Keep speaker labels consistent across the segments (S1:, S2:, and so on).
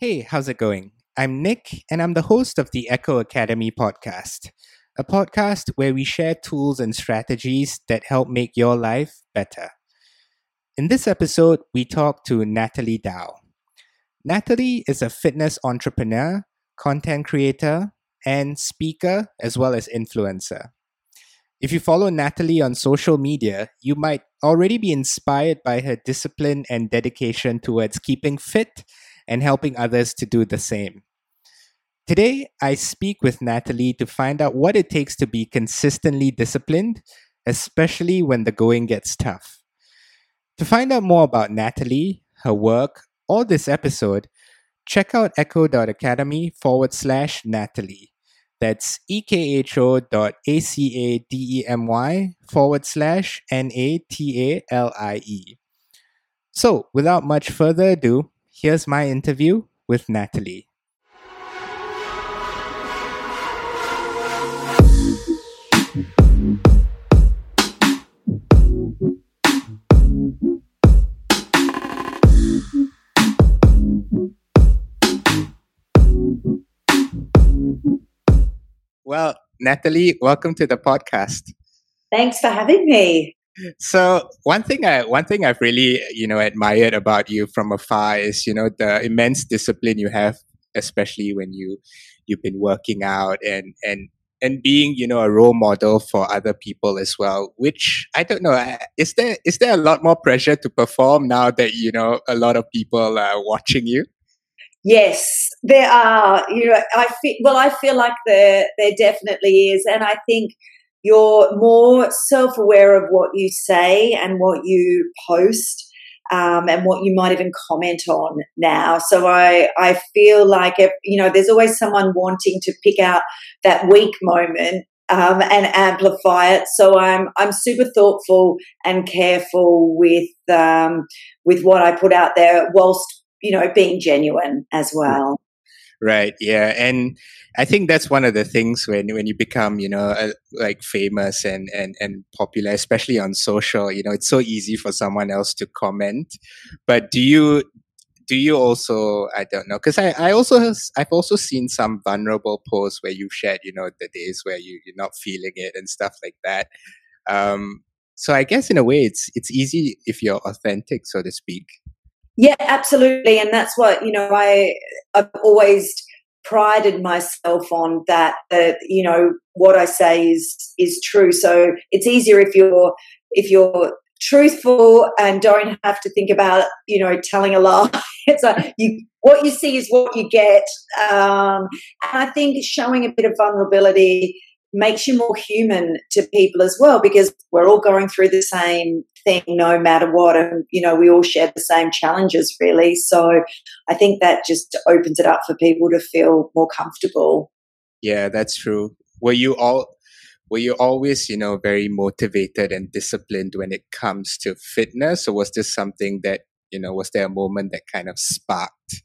S1: Hey, how's it going? I'm Nick, and I'm the host of the Ekho Academy podcast, a podcast where we share tools and strategies that help make your life better. In this episode, we talk to Natalie Dau. Natalie is a fitness entrepreneur, content creator, and speaker, as well as influencer. If you follow Natalie on social media, you might already be inspired by her discipline and dedication towards keeping fit and helping others to do the same. Today, I speak with Natalie to find out what it takes to be consistently disciplined, especially when the going gets tough. To find out more about Natalie, her work, or this episode, check out ekho.academy forward slash Natalie. That's ekho dot A-C-A-D-E-M-Y forward slash N-A-T-A-L-I-E. So, without much further ado, here's my interview with Natalie. Well, Natalie, welcome to the podcast.
S2: Thanks for having me.
S1: So one thing I one thing I've really you know admired about you from afar is you know the immense discipline you have, especially when you you've been working out and and and being you know a role model for other people as well. Which I don't know is there is there a lot more pressure to perform now that you know a lot of people are watching you?
S2: Yes, there are. You know, I feel well. I feel like there there definitely is, and I think you're more self aware of what you say and what you post. Um, and what you might even comment on now. So I, I feel like, if, you know, there's always someone wanting to pick out that weak moment um, and amplify it. So I'm, I'm super thoughtful and careful with, um, with what I put out there whilst, you know, being genuine as well.
S1: Right. Yeah. And I think that's one of the things when, when you become, you know, uh, like famous and, and, and popular, especially on social, you know, it's so easy for someone else to comment. But do you, do you also, I don't know, cause I, I also, have, I've also seen some vulnerable posts where you've shared, you know, the days where you, you're not feeling it and stuff like that. Um, so I guess in a way it's, it's easy if you're authentic, so to speak.
S2: Yeah, absolutely. And that's what, you know, I, I've always prided myself on that, that, you know, what I say is, is true. So it's easier if you're, if you're truthful and don't have to think about, you know, telling a lie. it's like you, what you see is what you get. Um, and I think showing a bit of vulnerability makes you more human to people as well because we're all going through the same thing no matter what and you know we all share the same challenges really. So i think that just opens it up for people to feel more comfortable.
S1: Yeah that's true. Were you all were you always you know very motivated and disciplined when it comes to fitness or was this something that you know was there a moment that kind of sparked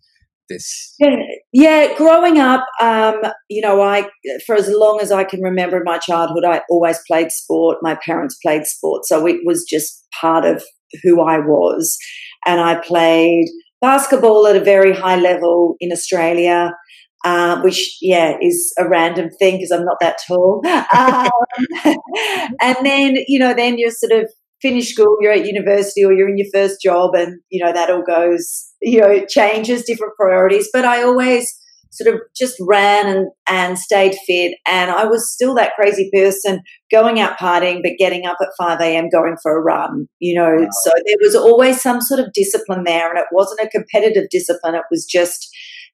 S1: this?
S2: Yeah, yeah growing up um, you know i for as long as i can remember in my childhood i always played sport. My parents played sport. So it was just part of who i was. And i played basketball at a very high level in australia uh, which yeah is a random thing because i'm not that tall. Um, and then you know then you're sort of finish school, you're at university or you're in your first job and, you know, that all goes, you know, changes, different priorities. But I always sort of just ran and, and stayed fit. And I was still that crazy person going out partying, but getting up at 5 a.m. going for a run, you know. Wow. So there was always some sort of discipline there. And it wasn't a competitive discipline, it was just,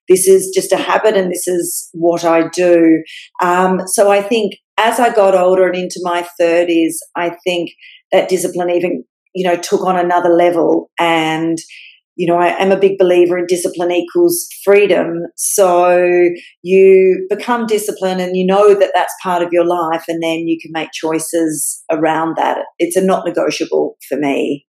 S2: this is just a habit and this is what I do. Um, so I think as I got older and into my 30s, I think that discipline even, you know, took on another level. And, you know, I am a big believer in discipline equals freedom. So you become disciplined and you know that that's part of your life, and then you can make choices around that. It's a not negotiable for me.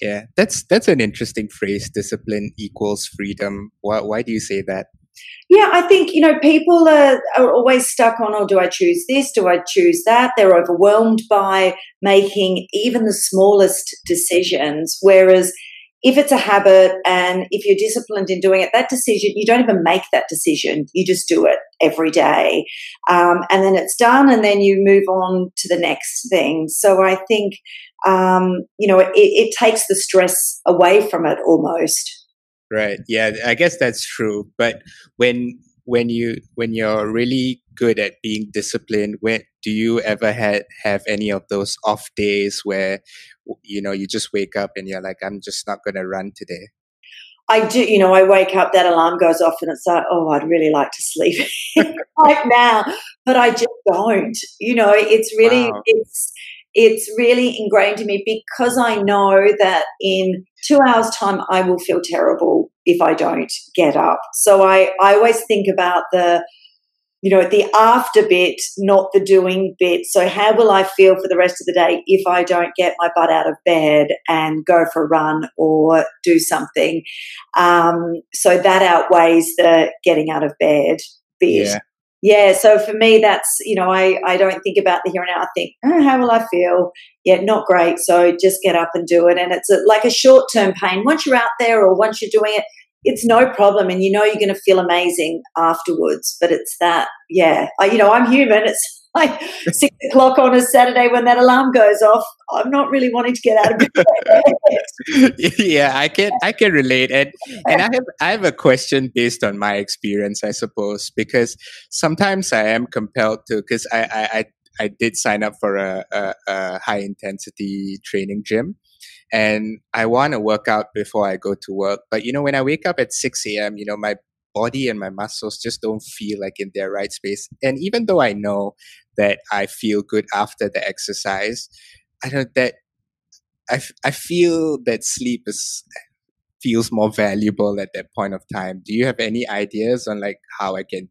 S1: Yeah, that's that's an interesting phrase. Discipline equals freedom. Why why do you say that?
S2: Yeah, I think, you know, people are, are always stuck on, oh, do I choose this? Do I choose that? They're overwhelmed by making even the smallest decisions. Whereas if it's a habit and if you're disciplined in doing it, that decision, you don't even make that decision. You just do it every day. Um, and then it's done, and then you move on to the next thing. So I think, um, you know, it, it takes the stress away from it almost.
S1: Right. Yeah, I guess that's true. But when when you when you're really good at being disciplined when do you ever had have any of those off days where you know you just wake up and you're like i'm just not going to run today
S2: I do, you know, I wake up, that alarm goes off, and it's like, oh, I'd really like to sleep right now, but I just don't. You know, it's really, wow. it's, it's really ingrained in me because I know that in two hours' time I will feel terrible if I don't get up. So I, I always think about the, you know, the after bit, not the doing bit. So how will I feel for the rest of the day if I don't get my butt out of bed and go for a run or do something? Um, so that outweighs the getting out of bed bit. Yeah yeah, so for me, that's, you know, I, I don't think about the here and now. I think, oh, how will I feel? Yeah, not great. So just get up and do it. And it's a, like a short term pain. Once you're out there or once you're doing it, it's no problem. And you know you're going to feel amazing afterwards. But it's that, yeah, I, you know, I'm human. It's like six o'clock on a Saturday when that alarm goes off. I'm not really wanting to get out of bed.
S1: yeah, I can I can relate, and and I have I have a question based on my experience, I suppose, because sometimes I am compelled to because I, I I I did sign up for a, a, a high intensity training gym and I want to work out before I go to work. But you know, when I wake up at 6 a.m., you know, my body and my muscles just don't feel like in their right space. And even though I know that I feel good after the exercise, I don't that I, I feel that sleep is feels more valuable at that point of time. Do you have any ideas on like how I can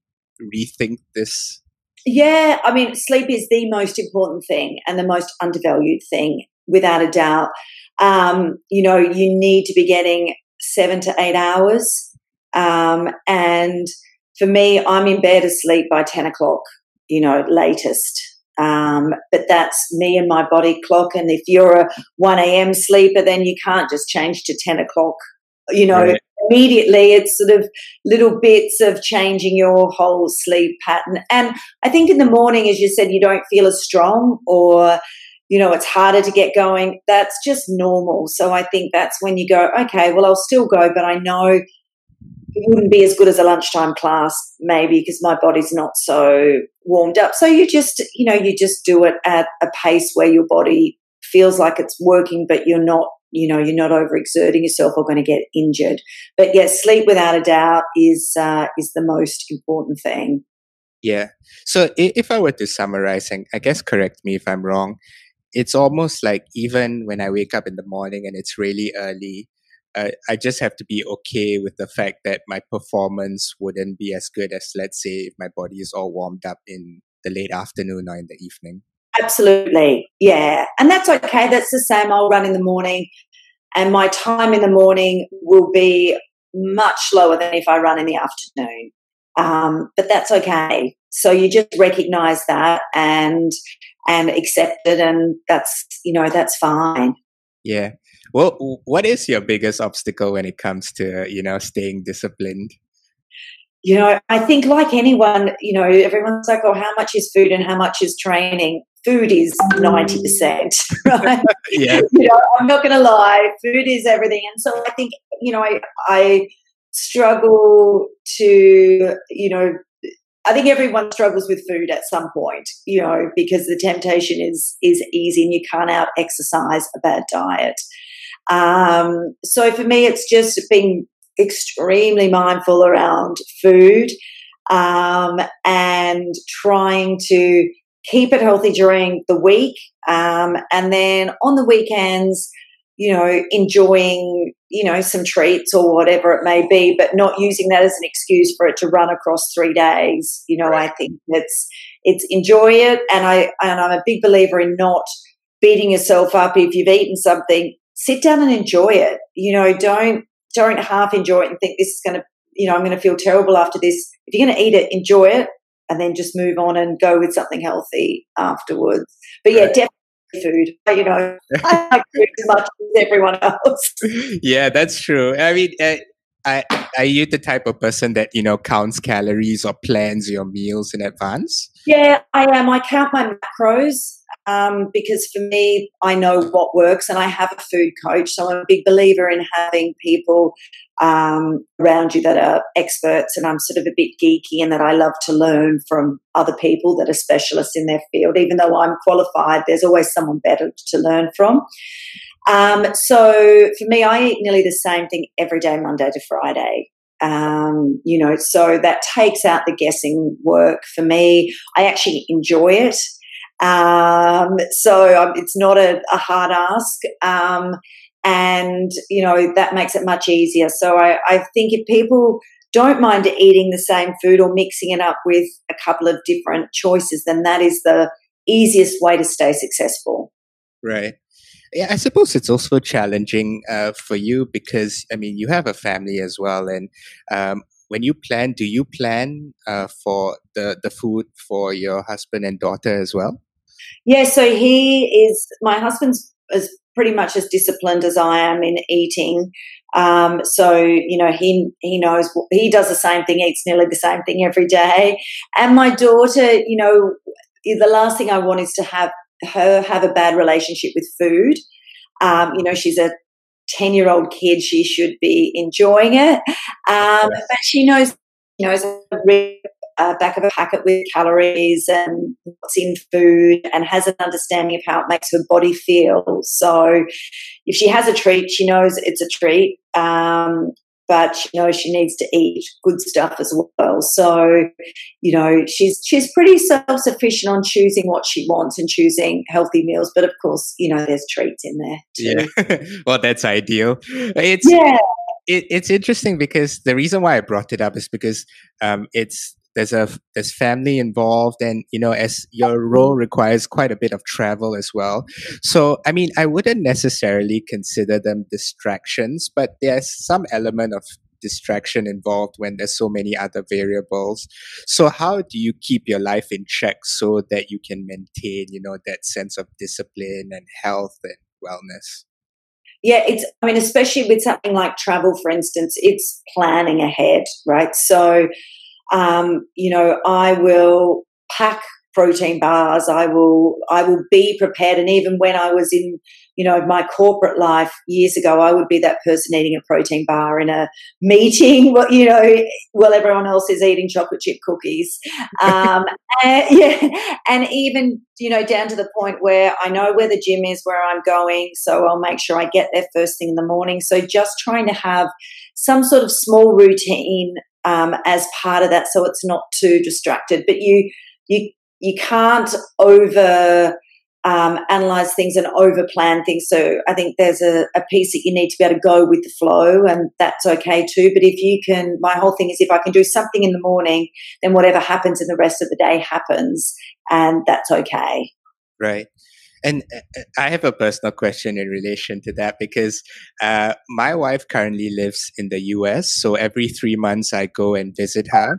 S1: rethink this?
S2: Yeah, I mean, sleep is the most important thing and the most undervalued thing, without a doubt. Um, you know, you need to be getting seven to eight hours um, and for me, I'm in bed asleep by 10 o'clock, you know, latest. Um, but that's me and my body clock. And if you're a 1 a.m. sleeper, then you can't just change to 10 o'clock, you know. Right. Immediately, it's sort of little bits of changing your whole sleep pattern. And I think in the morning, as you said, you don't feel as strong or you know, it's harder to get going. That's just normal. So I think that's when you go, okay, well, I'll still go, but I know it wouldn't be as good as a lunchtime class, maybe because my body's not so warmed up. So you just, you know, you just do it at a pace where your body feels like it's working, but you're not, you know, you're not overexerting yourself or going to get injured. But yes, sleep without a doubt is uh, is the most important thing.
S1: Yeah. So if I were to summarize, and I guess correct me if I'm wrong, it's almost like even when I wake up in the morning and it's really early, uh, I just have to be okay with the fact that my performance wouldn't be as good as, let's say, if my body is all warmed up in the late afternoon or in the evening.
S2: Absolutely. Yeah. And that's okay. That's the same. I'll run in the morning, and my time in the morning will be much lower than if I run in the afternoon. Um, but that's okay. So you just recognize that and and accept it, and that's you know that's fine.
S1: Yeah. Well, what is your biggest obstacle when it comes to you know staying disciplined?
S2: You know, I think like anyone, you know, everyone's like, "Oh, how much is food and how much is training?" Food is ninety percent, right?
S1: yeah.
S2: You know, I'm not going to lie. Food is everything, and so I think you know, I I struggle to you know I think everyone struggles with food at some point, you know, because the temptation is is easy and you can't out exercise a bad diet. Um, so for me, it's just being extremely mindful around food um, and trying to keep it healthy during the week, um, and then on the weekends, you know, enjoying you know, some treats or whatever it may be, but not using that as an excuse for it to run across three days. You know, right. I think it's it's enjoy it, and I and I'm a big believer in not beating yourself up if you've eaten something. Sit down and enjoy it. You know, don't don't half enjoy it and think this is going to, you know, I'm going to feel terrible after this. If you're going to eat it, enjoy it, and then just move on and go with something healthy afterwards. But yeah, right. definitely food. You know, I like food as much as everyone else.
S1: Yeah, that's true. I mean, uh, I, are you the type of person that you know counts calories or plans your meals in advance?
S2: Yeah, I am. I count my macros um, because for me, I know what works, and I have a food coach. So I'm a big believer in having people um, around you that are experts, and I'm sort of a bit geeky in that I love to learn from other people that are specialists in their field. Even though I'm qualified, there's always someone better to learn from. Um, so for me, I eat nearly the same thing every day, Monday to Friday. Um, you know, so that takes out the guessing work for me. I actually enjoy it. Um, so um, it's not a, a hard ask. Um, and, you know, that makes it much easier. So I, I think if people don't mind eating the same food or mixing it up with a couple of different choices, then that is the easiest way to stay successful.
S1: Right. Yeah, I suppose it's also challenging uh, for you because I mean you have a family as well, and um, when you plan, do you plan uh, for the the food for your husband and daughter as well?
S2: Yeah, so he is my husband's as pretty much as disciplined as I am in eating. Um, so you know he he knows he does the same thing, eats nearly the same thing every day. And my daughter, you know, the last thing I want is to have her have a bad relationship with food. Um, you know, she's a 10 year old kid. She should be enjoying it. Um, but she knows, knows a uh, back of a packet with calories and what's in food and has an understanding of how it makes her body feel. So if she has a treat, she knows it's a treat. Um, but she knows she needs to eat good stuff as well. So, you know, she's she's pretty self sufficient on choosing what she wants and choosing healthy meals. But of course, you know, there's treats in there.
S1: Too. Yeah, well, that's ideal. It's yeah. It, it's interesting because the reason why I brought it up is because um, it's there's a there's family involved and you know as your role requires quite a bit of travel as well. So i mean i wouldn't necessarily consider them distractions but there's some element of distraction involved when there's so many other variables. So how do you keep your life in check so that you can maintain you know that sense of discipline and health and wellness?
S2: Yeah it's i mean especially with something like travel for instance it's planning ahead right? So um, you know, I will pack protein bars. I will I will be prepared. And even when I was in, you know, my corporate life years ago, I would be that person eating a protein bar in a meeting. You know, while everyone else is eating chocolate chip cookies. Um, and, yeah, and even you know down to the point where I know where the gym is, where I'm going, so I'll make sure I get there first thing in the morning. So just trying to have some sort of small routine um, as part of that, so it's not too distracted. But you you you can't over um, analyze things and over plan things. So I think there's a, a, piece that you need to be able to go with the flow, and that's okay too. But if you can, my whole thing is if I can do something in the morning, then whatever happens in the rest of the day happens, and that's okay.
S1: Right. And uh, I have a personal question in relation to that because uh, my wife currently lives in the US. So every three months I go and visit her.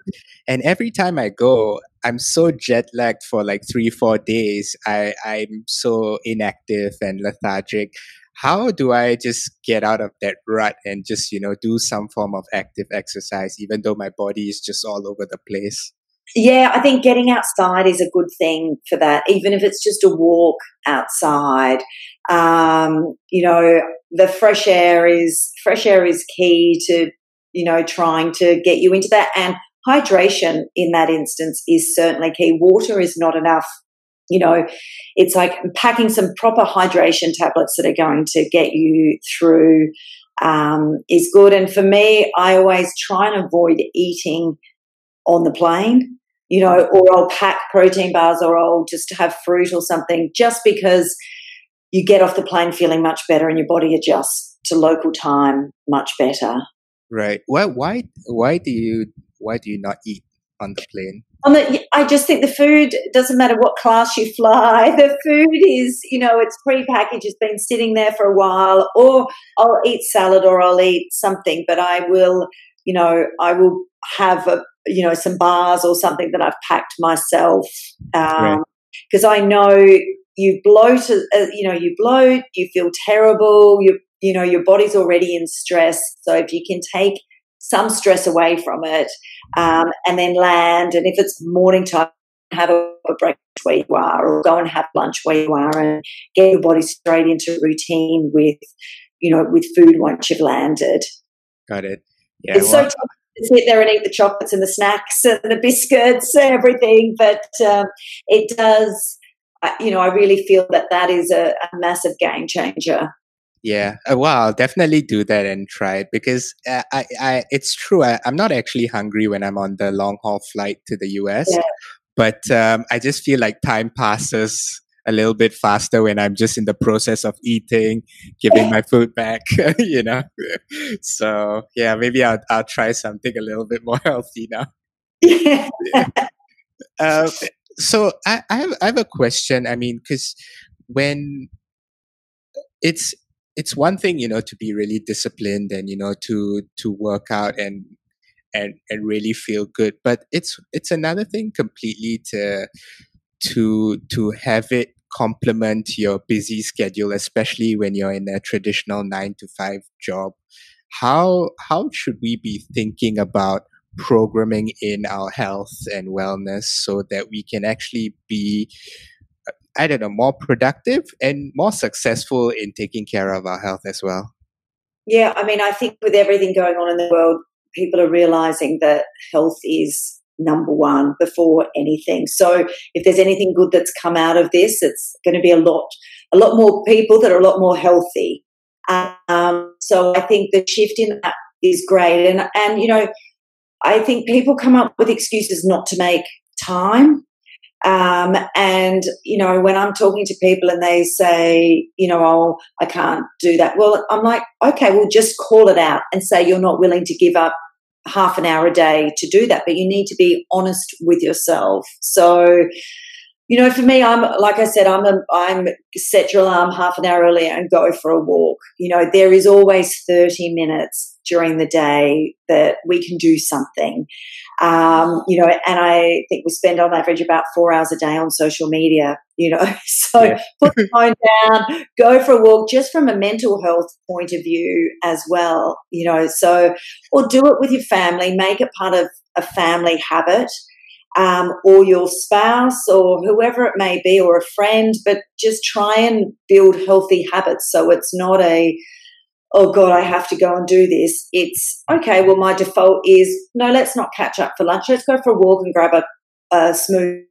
S1: And every time I go, I'm so jet lagged for like three, four days. I, I'm so inactive and lethargic. How do I just get out of that rut and just, you know, do some form of active exercise, even though my body is just all over the place?
S2: Yeah, I think getting outside is a good thing for that, even if it's just a walk outside. Um, you know, the fresh air is fresh air is key to you know trying to get you into that, and hydration in that instance is certainly key. Water is not enough. You know, it's like packing some proper hydration tablets that are going to get you through um, is good. And for me, I always try and avoid eating on the plane, you know, or I'll pack protein bars or I'll just have fruit or something just because you get off the plane feeling much better and your body adjusts to local time much better.
S1: Right. Why why why do you why do you not eat on the plane?
S2: On the, I just think the food doesn't matter what class you fly. The food is, you know, it's pre-packaged. It's been sitting there for a while, or I'll eat salad or I'll eat something, but I will, you know, I will have a, you know, some bars or something that I've packed myself. Because um, right. I know you bloat, uh, you know, you bloat, you feel terrible, you you know, your body's already in stress. So if you can take some stress away from it um, and then land, and if it's morning time, have a, a breakfast where you are, or go and have lunch where you are, and get your body straight into routine with, you know, with food once you've landed.
S1: Got it.
S2: Yeah, it's well, so sit there and eat the chocolates and the snacks and the biscuits and everything, but um, it does. You know, I really feel that that is a, a massive game changer.
S1: Yeah, uh, well, I'll definitely do that and try it because uh, I, I, it's true. I, am not actually hungry when I'm on the long haul flight to the US, yeah. but um, I just feel like time passes a little bit faster when I'm just in the process of eating, giving my food back, you know. So yeah, maybe I'll I'll try something a little bit more healthy now. Yeah. Uh, so I, I have I have a question. I mean, because when it's it's one thing you know to be really disciplined and you know to to work out and and and really feel good but it's it's another thing completely to to to have it complement your busy schedule especially when you're in a traditional 9 to 5 job how how should we be thinking about programming in our health and wellness so that we can actually be uh, I don't know, more productive and more successful in taking care of our health as well.
S2: Yeah, I mean, I think with everything going on in the world, people are realizing that health is number one before anything. So if there's anything good that's come out of this, it's going to be a lot, a lot more people that are a lot more healthy. Um, so I think the shift in that is great. And, and, you know, I think people come up with excuses not to make time um, and, you know, when I'm talking to people and they say, you know, oh, I can't do that. Well, I'm like, okay, well, just call it out and say you're not willing to give up half an hour a day to do that. But you need to be honest with yourself. So, you know, for me, I'm like I said, I'm a, I'm set your alarm half an hour earlier and go for a walk. You know, there is always 30 minutes during the day that we can do something. Um, you know, and I think we spend on average about four hours a day on social media. You know, so yeah. put the phone down, go for a walk, just from a mental health point of view as well. You know, so or do it with your family, make it part of a family habit um, or your spouse or whoever it may be or a friend, but just try and build healthy habits so it's not a, oh God, I have to go and do this. It's okay, well, my default is no, let's not catch up for lunch. Let's go for a walk and grab a, a smooth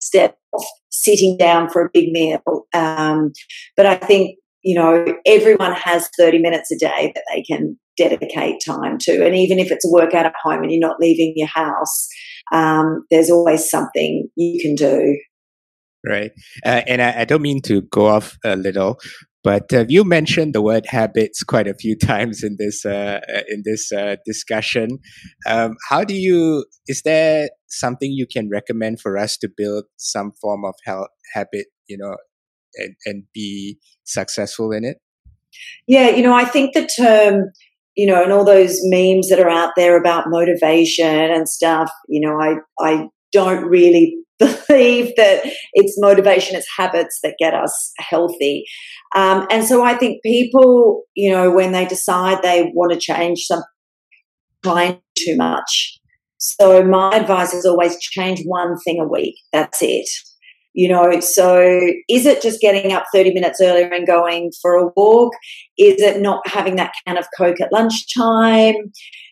S2: step off sitting down for a big meal. Um, but I think, you know, everyone has 30 minutes a day that they can dedicate time to. And even if it's a workout at home and you're not leaving your house, um, there's always something you can do.
S1: Right. Uh, and I, I, don't mean to go off a little, but uh, you mentioned the word habits quite a few times in this uh, uh, in this uh, discussion. Um, how do you? Is there something you can recommend for us to build some form of health habit? You know, and, and be successful in it.
S2: Yeah, you know, I think the term you know, and all those memes that are out there about motivation and stuff, you know, I, I don't really believe that it's motivation, it's habits that get us healthy. Um, and so I think people, you know, when they decide they want to change something, trying too much. So my advice is always change one thing a week. That's it you know so is it just getting up 30 minutes earlier and going for a walk? Is it not having that can of coke at lunchtime?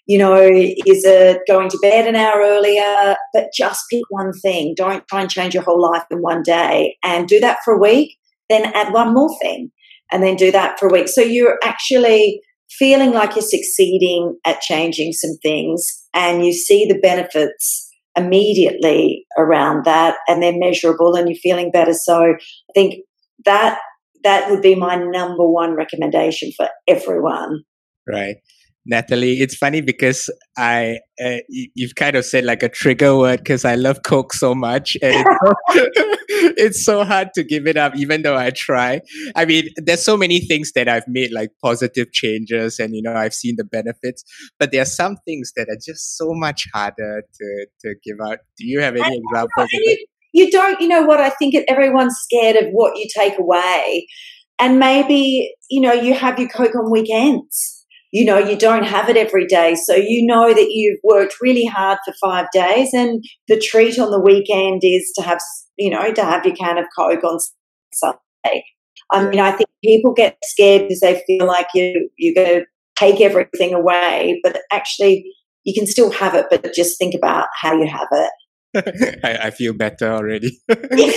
S2: You know is it going to bed an hour earlier? But just pick one thing. Don't try and change your whole life in one day and do that for a week then add one more thing and then do that for a week. So you're actually feeling like you're succeeding at changing some things and you see the benefits immediately around that and they're measurable and you're feeling better. So I think that that would be my number one recommendation for everyone.
S1: Right. Natalie, it's funny because I uh, you've kind of said like a trigger word because I love Coke so much, and it's so, hard to give it up, even though I try. I mean, there's so many things that I've made like positive changes, and you know I've seen the benefits, but there are some things that are just so much harder to to give out. Do you have any examples?
S2: you don't, you know what? I think everyone's scared of what you take away. And maybe, you know, you have your Coke on weekends. You know, you don't have it every day. So you know that you've worked really hard for five days. And the treat on the weekend is to have, you know, to have your can of Coke on Sunday. I mean, I think people get scared because they feel like you, you're going to take everything away. But actually, you can still have it, but just think about how you have it.
S1: I, I, feel better already.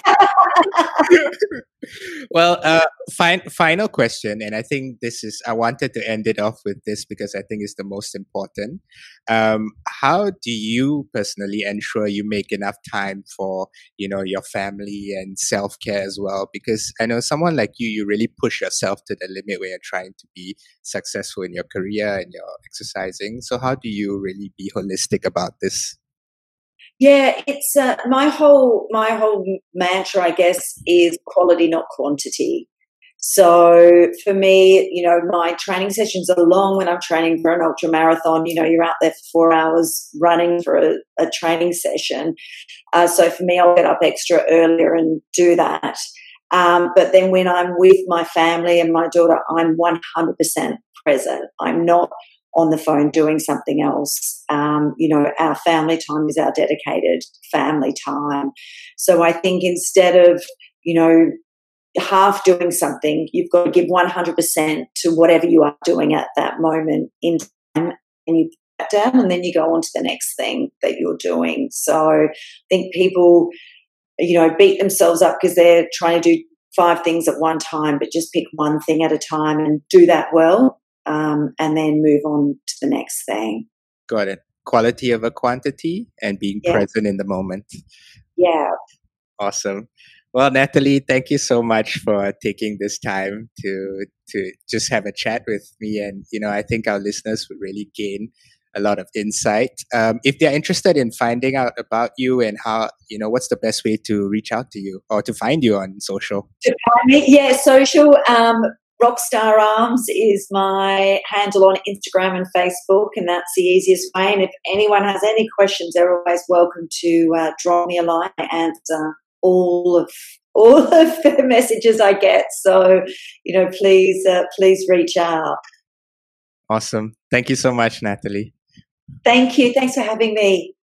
S1: well, uh, fin- final question, and I think this is. I wanted to end it off with this because I think it's the most important. Um, how do you personally ensure you make enough time for you know your family and self care as well? Because I know someone like you, you really push yourself to the limit when you're trying to be successful in your career and your exercising. So, how do you really be holistic about this?
S2: Yeah, it's uh, my whole my whole mantra, I guess, is quality, not quantity. So for me, you know, my training sessions are long when I'm training for an ultra marathon. You know, you're out there for four hours running for a, a training session. Uh, so for me, I'll get up extra earlier and do that. Um, but then when I'm with my family and my daughter, I'm 100% present. I'm not on the phone doing something else. Um, you know, our family time is our dedicated family time. So I think instead of, you know, half doing something, you've got to give 100% to whatever you are doing at that moment in time and you put that down and then you go on to the next thing that you're doing. So I think people, you know, beat themselves up because they're trying to do five things at one time, but just pick one thing at a time and do that well um, and then move on to the next thing.
S1: Got it. Quality over quantity and being yeah. present in the moment.
S2: Yeah.
S1: Awesome. Well, Natalie, thank you so much for taking this time to to just have a chat with me, and you know, I think our listeners would really gain a lot of insight. Um, if they're interested in finding out about you and how, you know, what's the best way to reach out to you or to find you on social?
S2: To find me, yeah, social. Um, Rockstar Arms is my handle on Instagram and Facebook, and that's the easiest way. And if anyone has any questions, they're always welcome to uh, drop me a line. I answer all of all of the messages I get. So, you know, please, uh, please reach out.
S1: Awesome. Thank you so much, Natalie.
S2: Thank you. Thanks for having me.